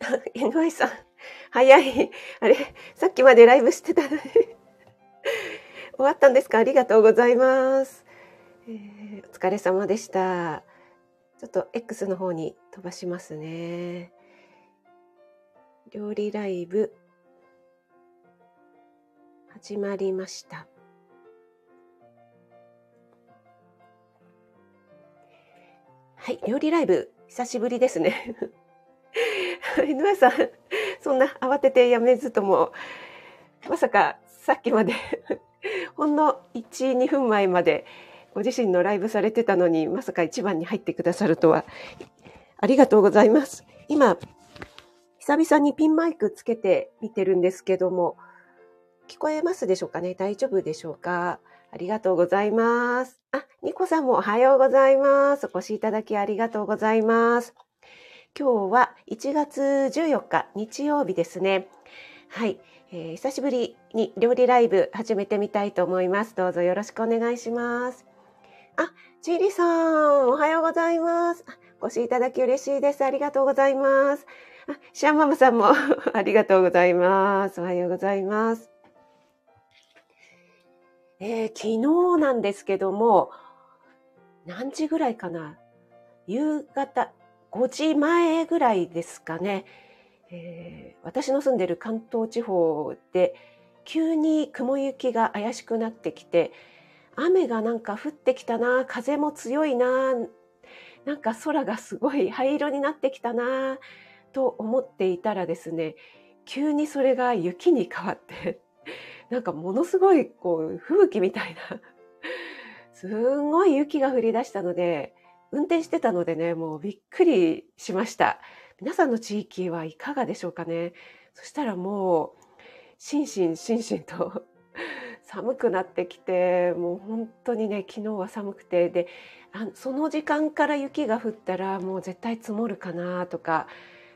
NY さん、早い。あれ、さっきまでライブしてたのに。終わったんですか？ありがとうございます、えー、お疲れ様でした。ちょっと X の方に飛ばしますね。料理ライブ始まりました。はい、料理ライブ久しぶりですね。井上さん、そんな慌ててやめずとも、まさかさっきまで ほんの1、2分前までご自身のライブされてたのに、まさか一番に入ってくださるとは。ありがとうございます。今、久々にピンマイクつけて見てるんですけども、聞こえますでしょうかね？大丈夫でしょうか？ありがとうございます。あ、ニコさんもおはようございます。お越しいただきありがとうございます。今日は1月14日日曜日ですね。はい、えー、久しぶりに料理ライブ始めてみたいと思います。どうぞよろしくお願いします。あ、チーリさん、おはようございます。お越しいただき嬉しいです。ありがとうございます。あ、シャンママさんも ありがとうございます。おはようございます。えー、昨日なんですけども、何時ぐらいかな？夕方5時前ぐらいですかね。えー、私の住んでる関東地方で急に雲行きが怪しくなってきて雨がなんか降ってきたな風も強いななんか空がすごい灰色になってきたなと思っていたらですね急にそれが雪に変わってなんかものすごいこう吹雪みたいなすんごい雪が降り出したので運転してたのでねもうびっくりしました。皆さんの地域はいかがでしょうかね？そしたらもう心身心身と 寒くなってきてもう本当にね昨日は寒くてであその時間から雪が降ったらもう絶対積もるかなとか、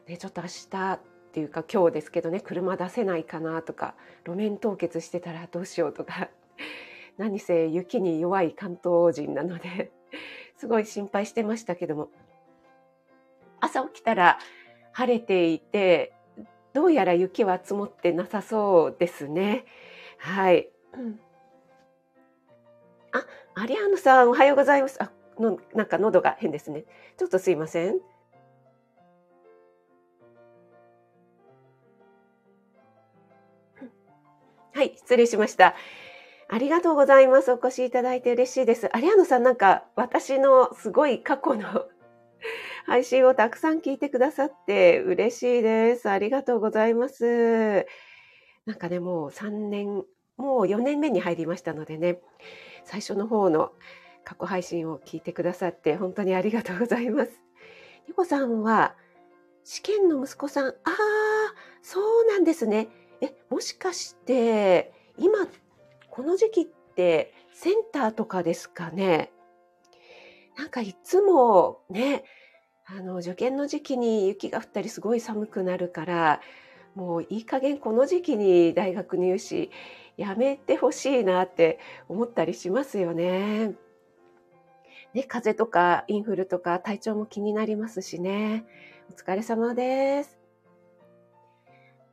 ね、ちょっと明日っていうか今日ですけどね車出せないかなとか路面凍結してたらどうしようとか何せ雪に弱い関東人なのですごい心配してましたけども朝起きたら晴れていて、どうやら雪は積もってなさそうですね。はい。あ、アリアーノさん、おはようございます。あ、の、なんか喉が変ですね。ちょっとすいません。はい、失礼しました。ありがとうございます。お越しいただいて嬉しいです。アリアーノさん、なんか私のすごい過去の 配信をたくさん聞いてくださって嬉しいです。ありがとうございます。なんかね、もう3年、もう4年目に入りましたのでね、最初の方の過去配信を聞いてくださって本当にありがとうございます。ニコさんは試験の息子さん、ああ、そうなんですね。え、もしかして今っこの時期ってセンターとかですかね？なんかいつもね、あの、受験の時期に雪が降ったりすごい寒くなるから、もういい加減この時期に大学入試やめてほしいなって思ったりしますよね。ね、風邪とかインフルとか体調も気になりますしね。お疲れ様です。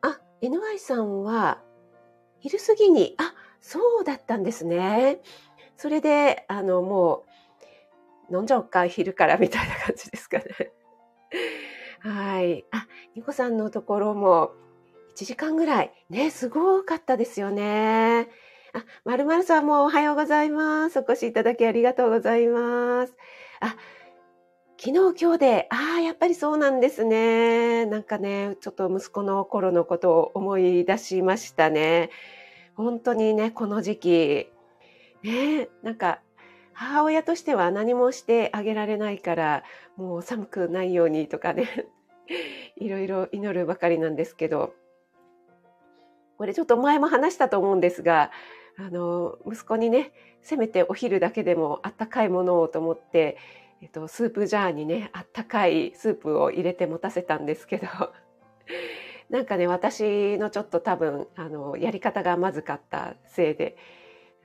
あ、NY さんは昼過ぎに、あ、そうだったんですね。それで、あの、もう飲んじゃおうか、昼からみたいな感じですかね。はい。あ、ニコさんのところも1時間ぐらい。ね、すごかったですよね。あ、まるまるさんもおはようございます。お越しいただきありがとうございます。あ、昨日今日で、ああ、やっぱりそうなんですね。なんかね、ちょっと息子の頃のことを思い出しましたね。本当にね、この時期、ね、なんか母親としては何もしてあげられないからもう寒くないようにとかね。いろいろ祈るばかりなんですけど。これちょっと前も話したと思うんですがあの息子にねせめてお昼だけでもあったかいものをと思って、えっと、スープジャーにねあったかいスープを入れて持たせたんですけど。なんかね私のちょっと多分あのやり方がまずかったせいで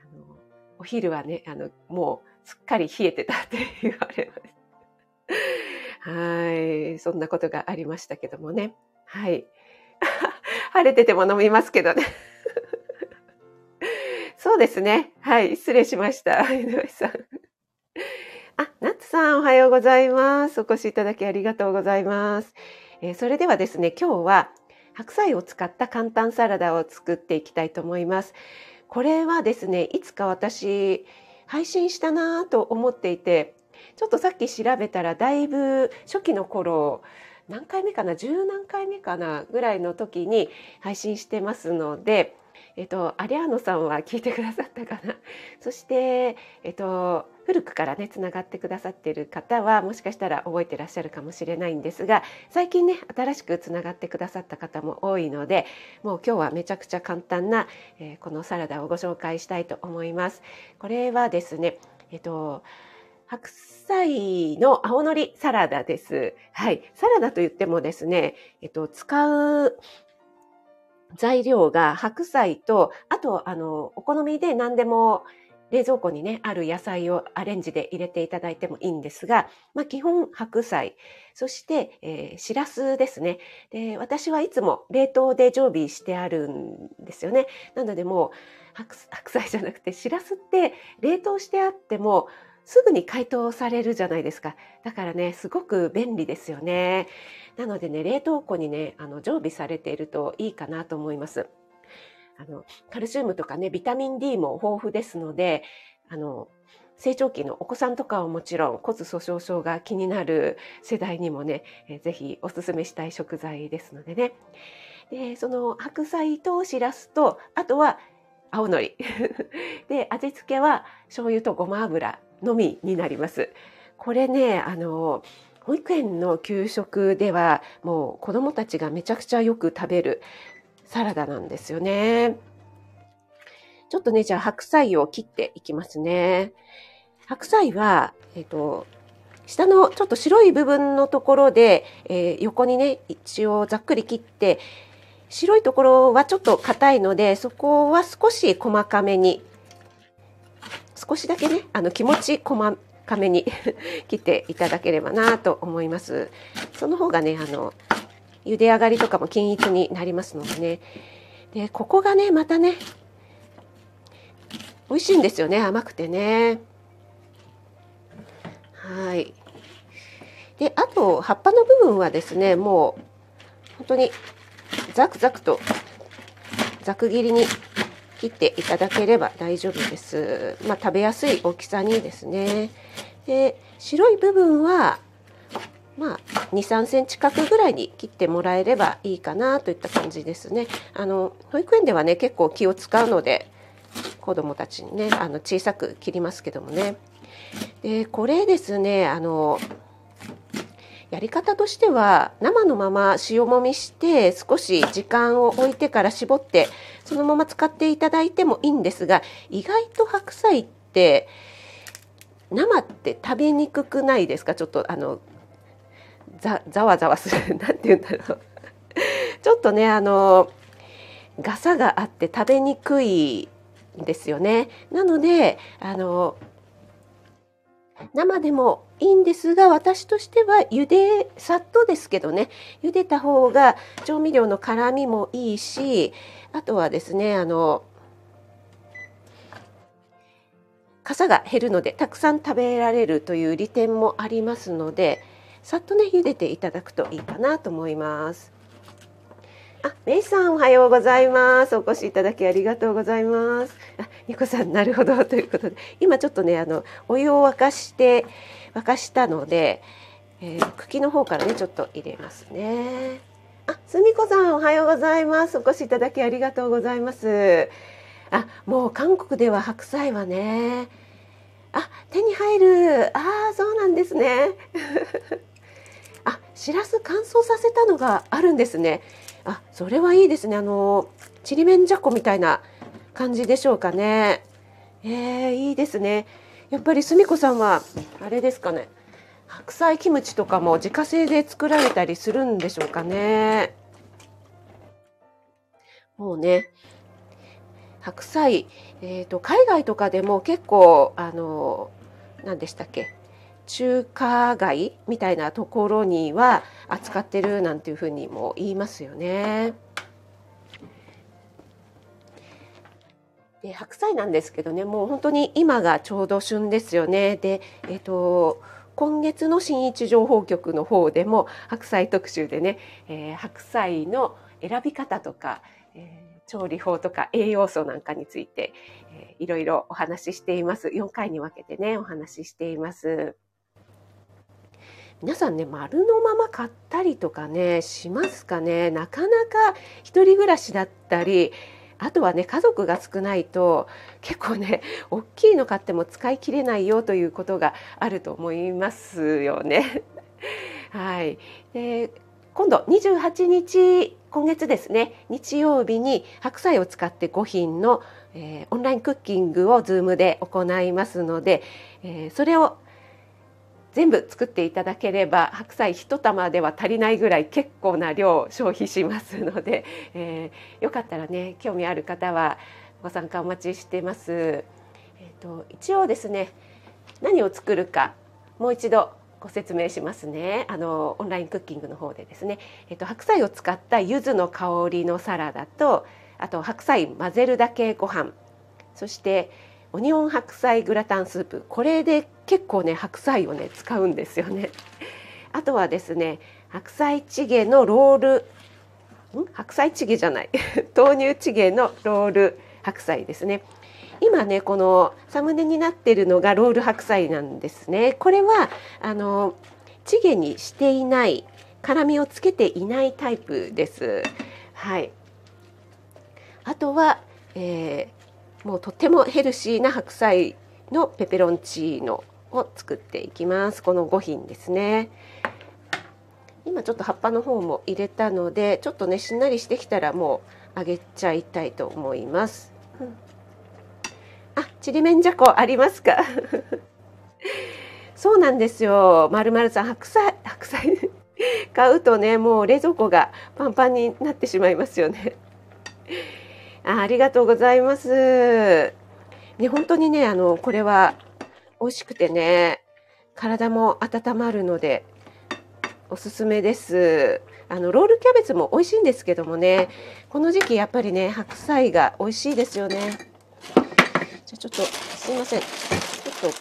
あのお昼はね、あの、もうすっかり冷えてたって言われます。はい。そんなことがありましたけどもね。はい。晴れてても飲みますけどね。そうですね。はい。失礼しました。井上さん。あ、ナッツさんおはようございます。お越しいただきありがとうございます。えー、それではですね、今日は白菜を使った簡単サラダを作っていきたいと思います。これはですね、いつか私配信したなと思っていて、ちょっとさっき調べたらだいぶ初期の頃何回目かな十何回目かなぐらいの時に配信してますので、えっと、アリアーノさんは聞いてくださったかなそして、えっと、古くからねつながってくださっている方はもしかしたら覚えてらっしゃるかもしれないんですが最近ね新しくつながってくださった方も多いのでもう今日はめちゃくちゃ簡単な、えー、このサラダをご紹介したいと思います。これはですね、えっと白菜の青のりサラダです。はい。サラダと言ってもですね、えっと、使う材料が白菜と、あと、あの、お好みで何でも冷蔵庫にね、ある野菜をアレンジで入れていただいてもいいんですが、まあ、基本白菜、そして、えー、しらすですね。で、私はいつも冷凍で常備してあるんですよね。なのでもう白、白菜じゃなくて、しらすって冷凍してあっても、すぐに解凍されるじゃないですか。だからね、すごく便利ですよね。なのでね、冷凍庫にね、あの常備されているといいかなと思います。あの、カルシウムとかね、ビタミン D も豊富ですので、あの、成長期のお子さんとかはもちろん骨粗鬆症が気になる世代にもね、えぜひおすすめしたい食材ですのでね。で、その白菜としらすと、あとは青のり。で、味付けは醤油とごま油のみになります。これね、あの、保育園の給食ではもう子どもたちがめちゃくちゃよく食べるサラダなんですよね。ちょっとね、じゃあ白菜を切っていきますね。白菜は、えっ、ー、と、下のちょっと白い部分のところで、えー、横にね、一応ざっくり切って、白いところはちょっと硬いので、そこは少し細かめに少しだけねあの気持ち細かめに 切っていただければなと思いますその方がねあの茹で上がりとかも均一になりますのでねでここがねまたね美味しいんですよね甘くてねはいであと葉っぱの部分はですねもう本当にザクザクとざく切りに切っていただければ大丈夫です。まあ、食べやすい大きさにですね。で白い部分はまあ、2、3センチ角ぐらいに切ってもらえればいいかなといった感じですね。あの、保育園ではね、結構気を使うので、子供たちにね、あの、小さく切りますけどもね。で、これですね、あの、やり方としては生のまま塩もみして少し時間を置いてから絞ってそのまま使っていただいてもいいんですが意外と白菜って生って食べにくくないですか？ちょっとあのざざわざわする。何て言うんだろう。ちょっとねあのガサがあって食べにくいんですよね。なのであの生でもいいんですが私としては茹でさっとですけどね。茹でた方が調味料の辛みもいいしあとはですねあの傘が減るのでたくさん食べられるという利点もありますのでさっとね茹でていただくといいかなと思います。あ、メイさんおはようございます。お越しいただきありがとうございます。あ、ニコさんなるほどということで、今ちょっとねあのお湯を沸かして沸かしたので、えー、茎の方からねちょっと入れますね。あ、すみこさんおはようございます。お越しいただきありがとうございます。あ、もう韓国では白菜はね、あ、手に入る。ああ、そうなんですね。あ、しらす乾燥させたのがあるんですね。あそれはいいですね。あのちりめんじゃこみたいな感じでしょうかね。えー、いいですね。やっぱりすみこさんはあれですかね。白菜キムチとかも自家製で作られたりするんでしょうかね。もうね白菜、えーと、海外とかでも結構あの何でしたっけ？中華街みたいなところには扱ってるなんていうふうにも言いますよね。で白菜なんですけどねもう本当に今がちょうど旬ですよね。で、えっ、ー、と今月の新一情報局の方でも白菜特集でね、えー、白菜の選び方とか、えー、調理法とか栄養素なんかについて、えー、いろいろお話ししています。4回に分けてね、お話ししています。皆さんね、丸のまま買ったりとかね、しますかね。なかなか一人暮らしだったり、あとはね家族が少ないと結構ね大きいの買っても使い切れないよということがあると思いますよね。はい、で今度28日今月ですね日曜日に白菜を使って5品の、えー、オンラインクッキングを Zoom で行いますので、えー、それを全部作っていただければ白菜1玉では足りないぐらい結構な量消費しますので、えー、よかったらね興味ある方はご参加お待ちしてます。えーと、一応ですね何を作るかもう一度ご説明しますね。あのオンラインクッキングの方でですね、えーと、白菜を使った柚子の香りのサラダとあと白菜混ぜるだけご飯。そしてオニオン白菜グラタンスープこれで結構ね白菜をね使うんですよね。あとはですね白菜チゲのロールん？白菜チゲじゃない 豆乳チゲのロール白菜ですね。今ねこのサムネになっているのがロール白菜なんですね。これはあのチゲにしていない辛みをつけていないタイプです。はい。あとは、えもうとってもヘルシーな白菜のペペロンチーノを作っていきます。この5品ですね。今ちょっと葉っぱの方も入れたのでちょっとねしんなりしてきたらもう揚げちゃいたいと思います、うん、あちりめんじゃこありますか？そうなんですよ。まるまるさん白菜白菜 買うとねもう冷蔵庫がパンパンになってしまいますよね。あありがとうございます。ね、本当にね、あの、これは美味しくてね、体も温まるので、おすすめです。あの、ロールキャベツも美味しいんですけどもね、この時期やっぱりね、白菜が美味しいですよね。じゃちょっと、すいません。ちょっと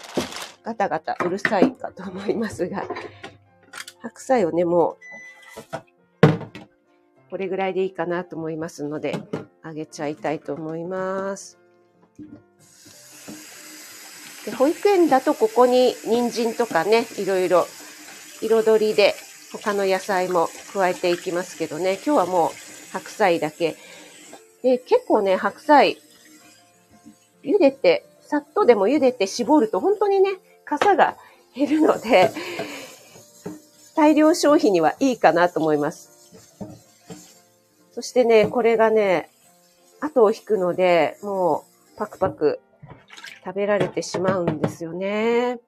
ガタガタうるさいかと思いますが、白菜をね、もう、これぐらいでいいかなと思いますので、あげちゃいたいと思います。で保育園だとここに人参とかね、いろいろ彩りで他の野菜も加えていきますけどね、今日はもう白菜だけ。で、結構ね、白菜、茹でて、さっとでも茹でて絞ると本当にね、傘が減るので、大量消費にはいいかなと思います。そしてね、これがね、後を引くので、もうパクパク食べられてしまうんですよね。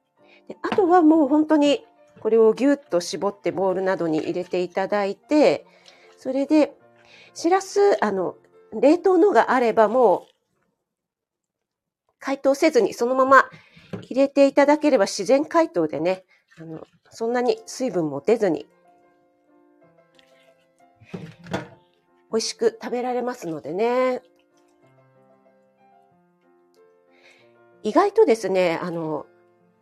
であとはもう本当にこれをぎゅっと絞ってボウルなどに入れていただいて、それで、しらす、あの、冷凍のがあればもう、解凍せずにそのまま入れていただければ自然解凍でね、あの、そんなに水分も出ずに美味しく食べられますのでね。意外とですね、あの、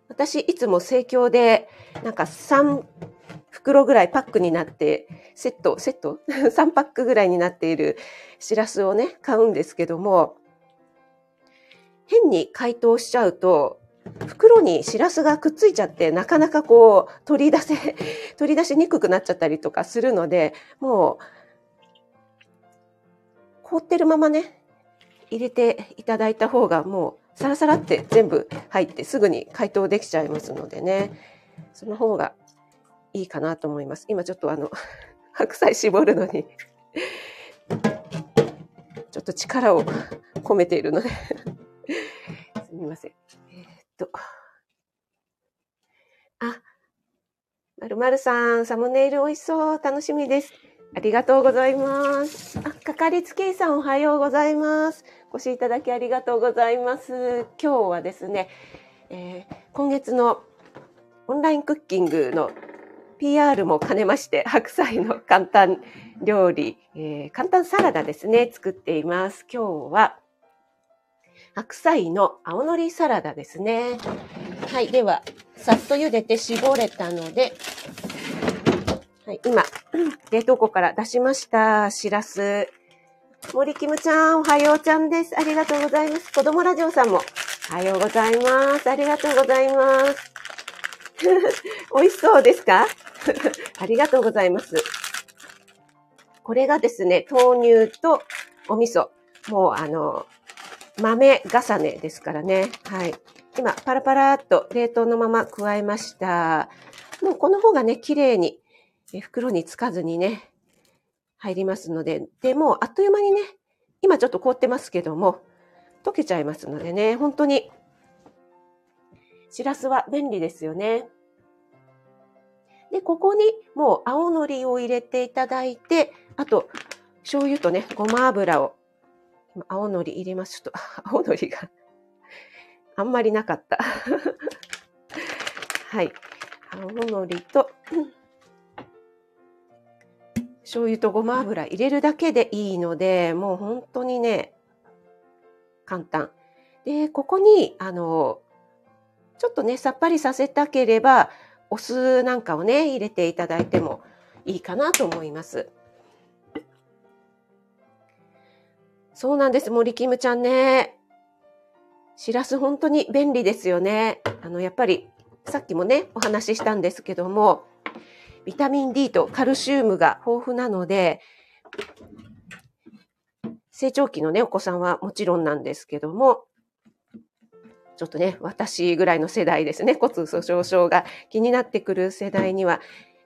私いつも盛況で、なんか3袋ぐらいパックになって、セット、セット ?3 パックぐらいになっているしらすをね、買うんですけども、変に解凍しちゃうと、袋にしらすがくっついちゃって、なかなかこう、取り出せ、取り出しにくくなっちゃったりとかするので、もう、凍ってるままね、入れていただいた方がもうサラサラって全部入ってすぐに解凍できちゃいますのでね、その方がいいかなと思います。今ちょっとあの、白菜絞るのにちょっと力を込めているので すみません。えー、っと。あ、まるまるさん、サムネイル美味しそう。楽しみです。ありがとうございます。あ、かかりつけ医さんおはようございます。お越しいただきありがとうございます。今日はですね、えー、今月のオンラインクッキングの PR も兼ねまして、白菜の簡単料理、えー、簡単サラダですね、作っています。今日は、白菜の青のりサラダですね。はい。では、さっと茹でて絞れたので、はい、今、冷凍庫から出しました。しらす。森キムちゃん、おはようちゃんです。ありがとうございます。子供ラジオさんも、おはようございます。ありがとうございます。美味しそうですか？ありがとうございます。これがですね、豆乳とお味噌。もうあの、豆重ねですからね。はい。今、パラパラっと冷凍のまま加えました。もうこの方がね、綺麗に袋につかずにね、入りますので、で、もうあっという間にね、今ちょっと凍ってますけども、溶けちゃいますのでね、本当に、しらすは便利ですよね。で、ここにもう青のりを入れていただいて、あと、醤油とね、ごま油を、今青のり入れます。ちょっと、青のりがあんまりなかった。はい。青のりと、醤油とごま油入れるだけでいいので、もう本当にね、簡単。で、ここに、あの、ちょっとね、さっぱりさせたければ、お酢なんかをね、入れていただいてもいいかなと思います。そうなんです、森キムちゃんね。しらす本当に便利ですよね。あの、やっぱり、さっきもね、お話ししたんですけども、ビタミン D とカルシウムが豊富なので、成長期のね、お子さんはもちろんなんですけども、ちょっとね、私ぐらいの世代ですね、骨粗鬆症が気になってくる世代には、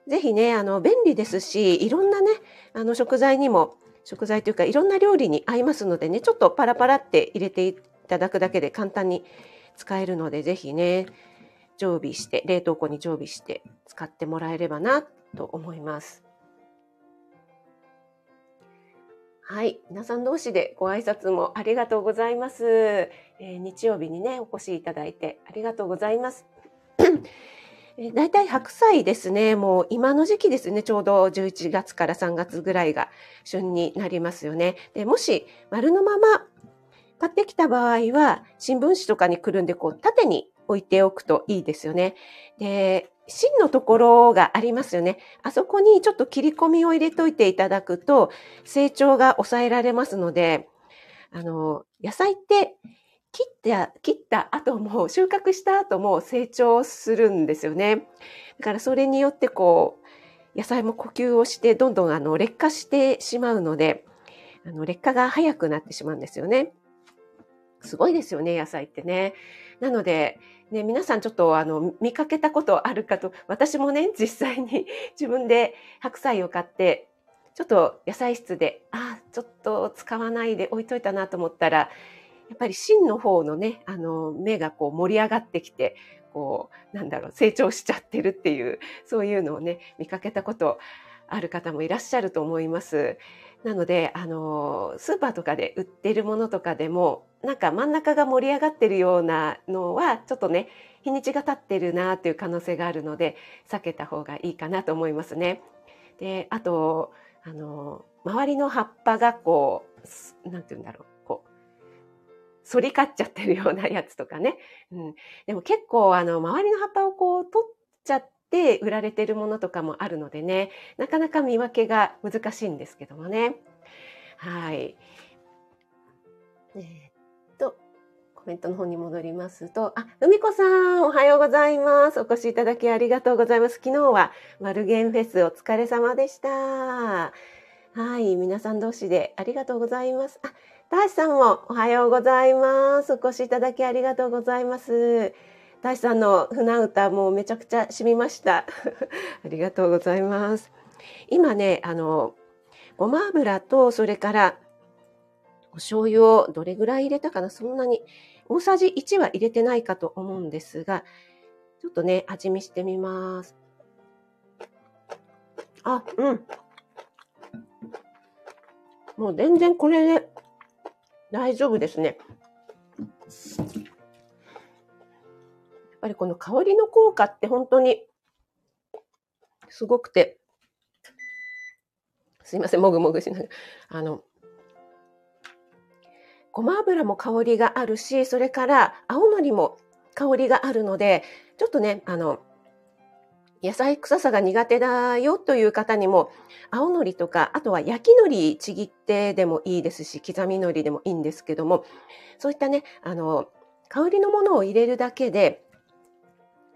ぜひね、あの、便利ですし、いろんなね、あの、食材にも、食材というか、いろんな料理に合いますのでね、ちょっとパラパラって入れていただくだけで簡単に使えるので、ぜひね、常備して、冷凍庫に常備して使ってもらえればなと思います。はい。皆さん同士でご挨拶もありがとうございます。えー、日曜日にね、お越しいただいてありがとうございます。え大体白菜ですね。もう今の時期ですね。ちょうど11月から3月ぐらいが旬になりますよね。でもし丸のまま買ってきた場合は、新聞紙とかにくるんで、こう、縦に置いておくといいですよね。で、芯のところがありますよね。あそこにちょっと切り込みを入れといていただくと、成長が抑えられますので、あの、野菜って切った、切った後も、収穫した後も成長するんですよね。だからそれによってこう、野菜も呼吸をして、どんどんあの、劣化してしまうので、あの、劣化が早くなってしまうんですよね。すごいですよね、野菜ってね。なので、ね、皆さんちょっとあの見かけたことあるかと、私もね、実際に 自分で白菜を買って、ちょっと野菜室で、あ、ちょっと使わないで置いといたなと思ったら、やっぱり芯の方のね、あの、芽がこう盛り上がってきて、こう、なんだろう、成長しちゃってるっていう、そういうのをね、見かけたことある方もいらっしゃると思います。なので、あの、スーパーとかで売ってるものとかでも、なんか真ん中が盛り上がってるようなのは、ちょっとね、日にちが経ってるなっていう可能性があるので、避けた方がいいかなと思いますね。で、あと、あの、周りの葉っぱがこう、なんて言うんだろう、こう、反り勝っちゃってるようなやつとかね。うん。でも結構、あの、周りの葉っぱをこう、取っちゃってで売られてるものとかもあるのでね、なかなか見分けが難しいんですけどもね。はい。えー、っと、コメントの方に戻りますと、あ、ふみこさん、おはようございます。お越しいただきありがとうございます。昨日はマルゲンフェスお疲れ様でした。はい、皆さん同士でありがとうございます。あ、大志さんもおはようございます。お越しいただきありがとうございます。大さんの船歌もめちゃくちゃ染みました。ありがとうございます。今ね、あの、ごま油と、それから、お醤油をどれぐらい入れたかな？そんなに、大さじ1は入れてないかと思うんですが、ちょっとね、味見してみます。あ、うん。もう全然これで大丈夫ですね。ぱりこの香りの効果って本当にすごくて、すいません、もぐもぐしながら。あの、ごま油も香りがあるし、それから青のりも香りがあるので、ちょっとね、あの、野菜臭さが苦手だよという方にも、青のりとか、あとは焼きのりちぎってでもいいですし、刻みのりでもいいんですけども、そういったね、あの、香りのものを入れるだけで、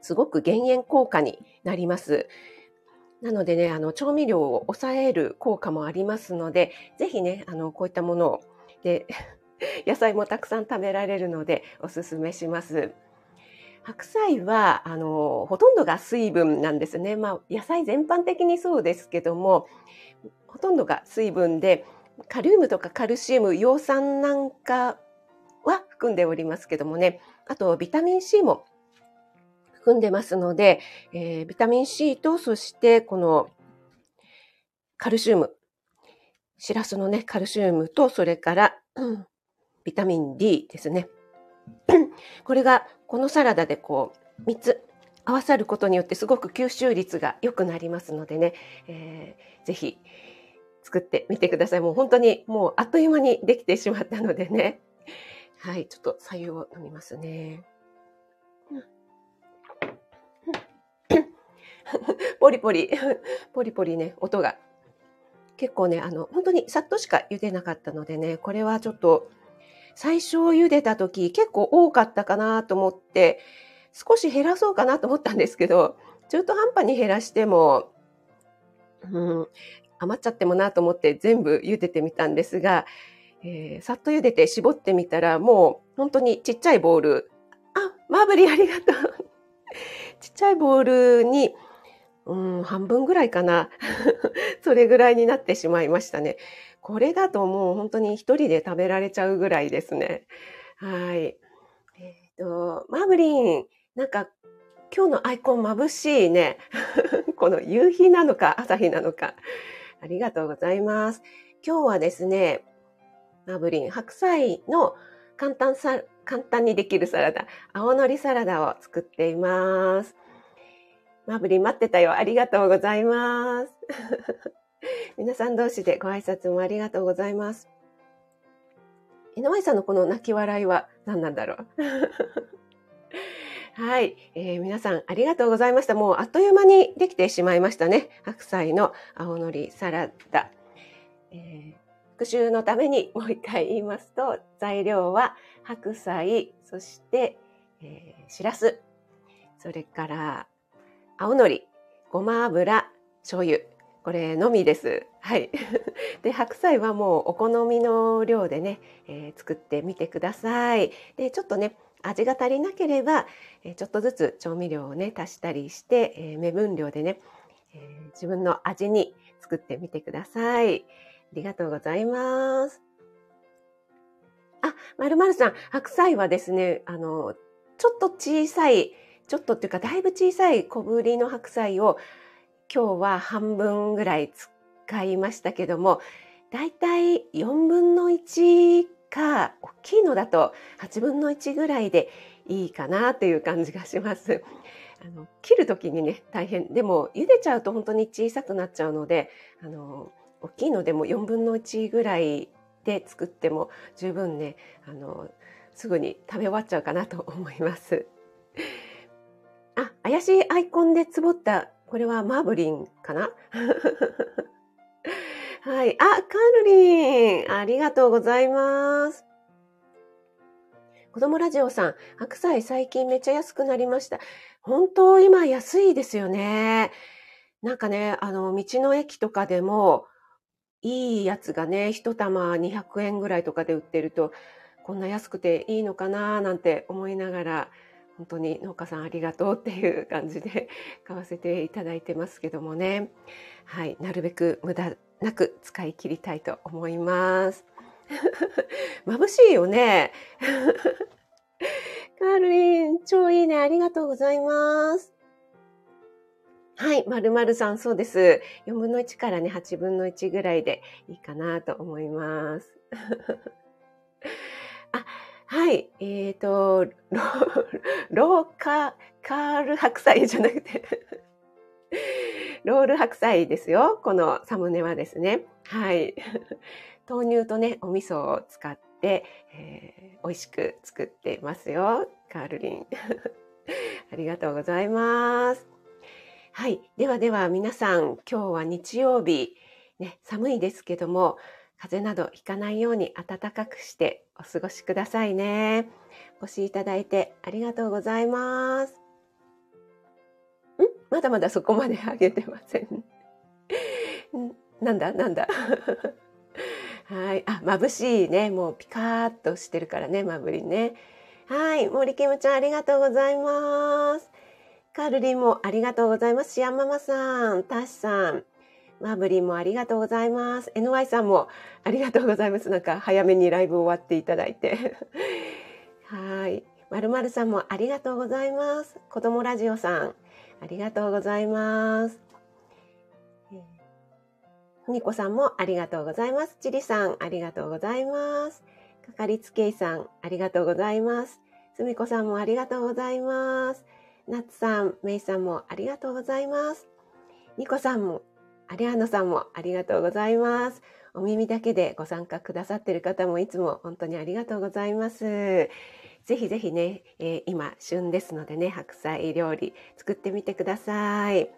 すごく減塩効果になります。なのでね、あの、調味料を抑える効果もありますので、ぜひね、あの、こういったものを、で、野菜もたくさん食べられるので、おすすめします。白菜は、あの、ほとんどが水分なんですね。まあ、野菜全般的にそうですけども、ほとんどが水分で、カリウムとかカルシウム、葉酸なんかは含んでおりますけどもね、あとビタミン C も含んでますので、えー、ビタミン C と、そしてこのカルシウム、シラスのね、カルシウムと、それから、うん、ビタミン D ですね。これがこのサラダでこう3つ合わさることによってすごく吸収率が良くなりますのでね、えー、ぜひ作ってみてください。もう本当にもうあっという間にできてしまったのでね。はい、ちょっと左右を飲みますね。ポリポリ、ポリポリね、音が。結構ね、あの、本当にさっとしか茹でなかったのでね、これはちょっと、最初茹でた時結構多かったかなと思って、少し減らそうかなと思ったんですけど、中途半端に減らしても、うん、余っちゃってもなと思って全部茹でてみたんですが、えー、さっと茹でて絞ってみたら、もう本当にちっちゃいボール、あ、マーブリーありがとう。ちっちゃいボールにうん、半分ぐらいかな。それぐらいになってしまいましたね。これだともう本当に一人で食べられちゃうぐらいですね。はい。えっ、ー、と、マブリン、なんか今日のアイコン眩しいね。この夕日なのか朝日なのか。ありがとうございます。今日はですね、マブリン、白菜の簡単さ、簡単にできるサラダ、青のりサラダを作っています。マブリ待ってたよ。ありがとうございます。皆さん同士でご挨拶もありがとうございます。井上さんのこの泣き笑いは何なんだろう？はい、えー、皆さんありがとうございました。もうあっという間にできてしまいましたね。白菜の青のりサラダ。えー、復習のためにもう一回言いますと、材料は白菜、そして、えー、しらす、それから青のり、ごま油、醤油。これのみです。はい。で、白菜はもうお好みの量でね、えー、作ってみてください。で、ちょっとね、味が足りなければ、えー、ちょっとずつ調味料をね、足したりして、えー、目分量でね、え自分の味に作ってみてください。ありがとうございます。あ、まるまるさん、白菜はですね、あの、ちょっと小さいちょっとっていうかだいぶ小さい小ぶりの白菜を今日は半分ぐらい使いましたけどもだいたい4分の1か大きいのだと8分の1ぐらいでいいかなという感じがします。あの切る時にね大変でも茹でちゃうと本当に小さくなっちゃうのであの大きいのでも4分の1ぐらいで作っても十分ねあのすぐに食べ終わっちゃうかなと思います。あ、怪しいアイコンでつぼった、これはマーブリンかな？はい。あ、カールリン、ありがとうございます。子供ラジオさん、白菜最近めっちゃ安くなりました。本当今安いですよね。なんかね、あの、道の駅とかでも、いいやつがね、一玉200円ぐらいとかで売ってると、こんな安くていいのかななんて思いながら、本当に農家さんありがとうっていう感じで 買わせていただいてますけどもね。はい。なるべく無駄なく使い切りたいと思います。眩しいよね。カールリン超いいね。ありがとうございます。はい、まるまるさん、そうです。4分の1からね、8分の1ぐらいでいいかなと思います。はい。えっ、ー、と、ローカカール白菜じゃなくて ロール白菜ですよ。このサムネはですね。はい。豆乳とね、お味噌を使って、えー、美味しく作ってますよ。カールリン。ありがとうございます。はい。ではでは皆さん、今日は日曜日、ね、寒いですけども、風邪などひかないように暖かくしてお過ごしくださいね。お越しいただいてありがとうございます。ん？まだまだそこまで上げてません。なんだ？なんだ？はい。あ、眩しいね。もうピカーっとしてるからね、まぶりね。はい。森キムちゃんありがとうございます。カールリンもありがとうございます。シアンママさん、タシさん、マブリンもありがとうございます。NY さんもありがとうございます。なんか早めにライブ終わっていただいて。はい。まるまるさんもありがとうございます。子供ラジオさん、ありがとうございます。ふみこさんもありがとうございます。ちりさん、ありがとうございます。かかりつけいさん、ありがとうございます。すみこさんもありがとうございます。なつさん、めいさんもありがとうございます。ニコさんも、アリアノさんもありがとうございます。お耳だけでご参加くださっている方もいつも本当にありがとうございます。ぜひぜひね、えー、今旬ですのでね、白菜料理作ってみてください。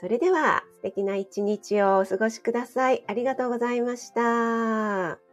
それでは素敵な一日をお過ごしください。ありがとうございました。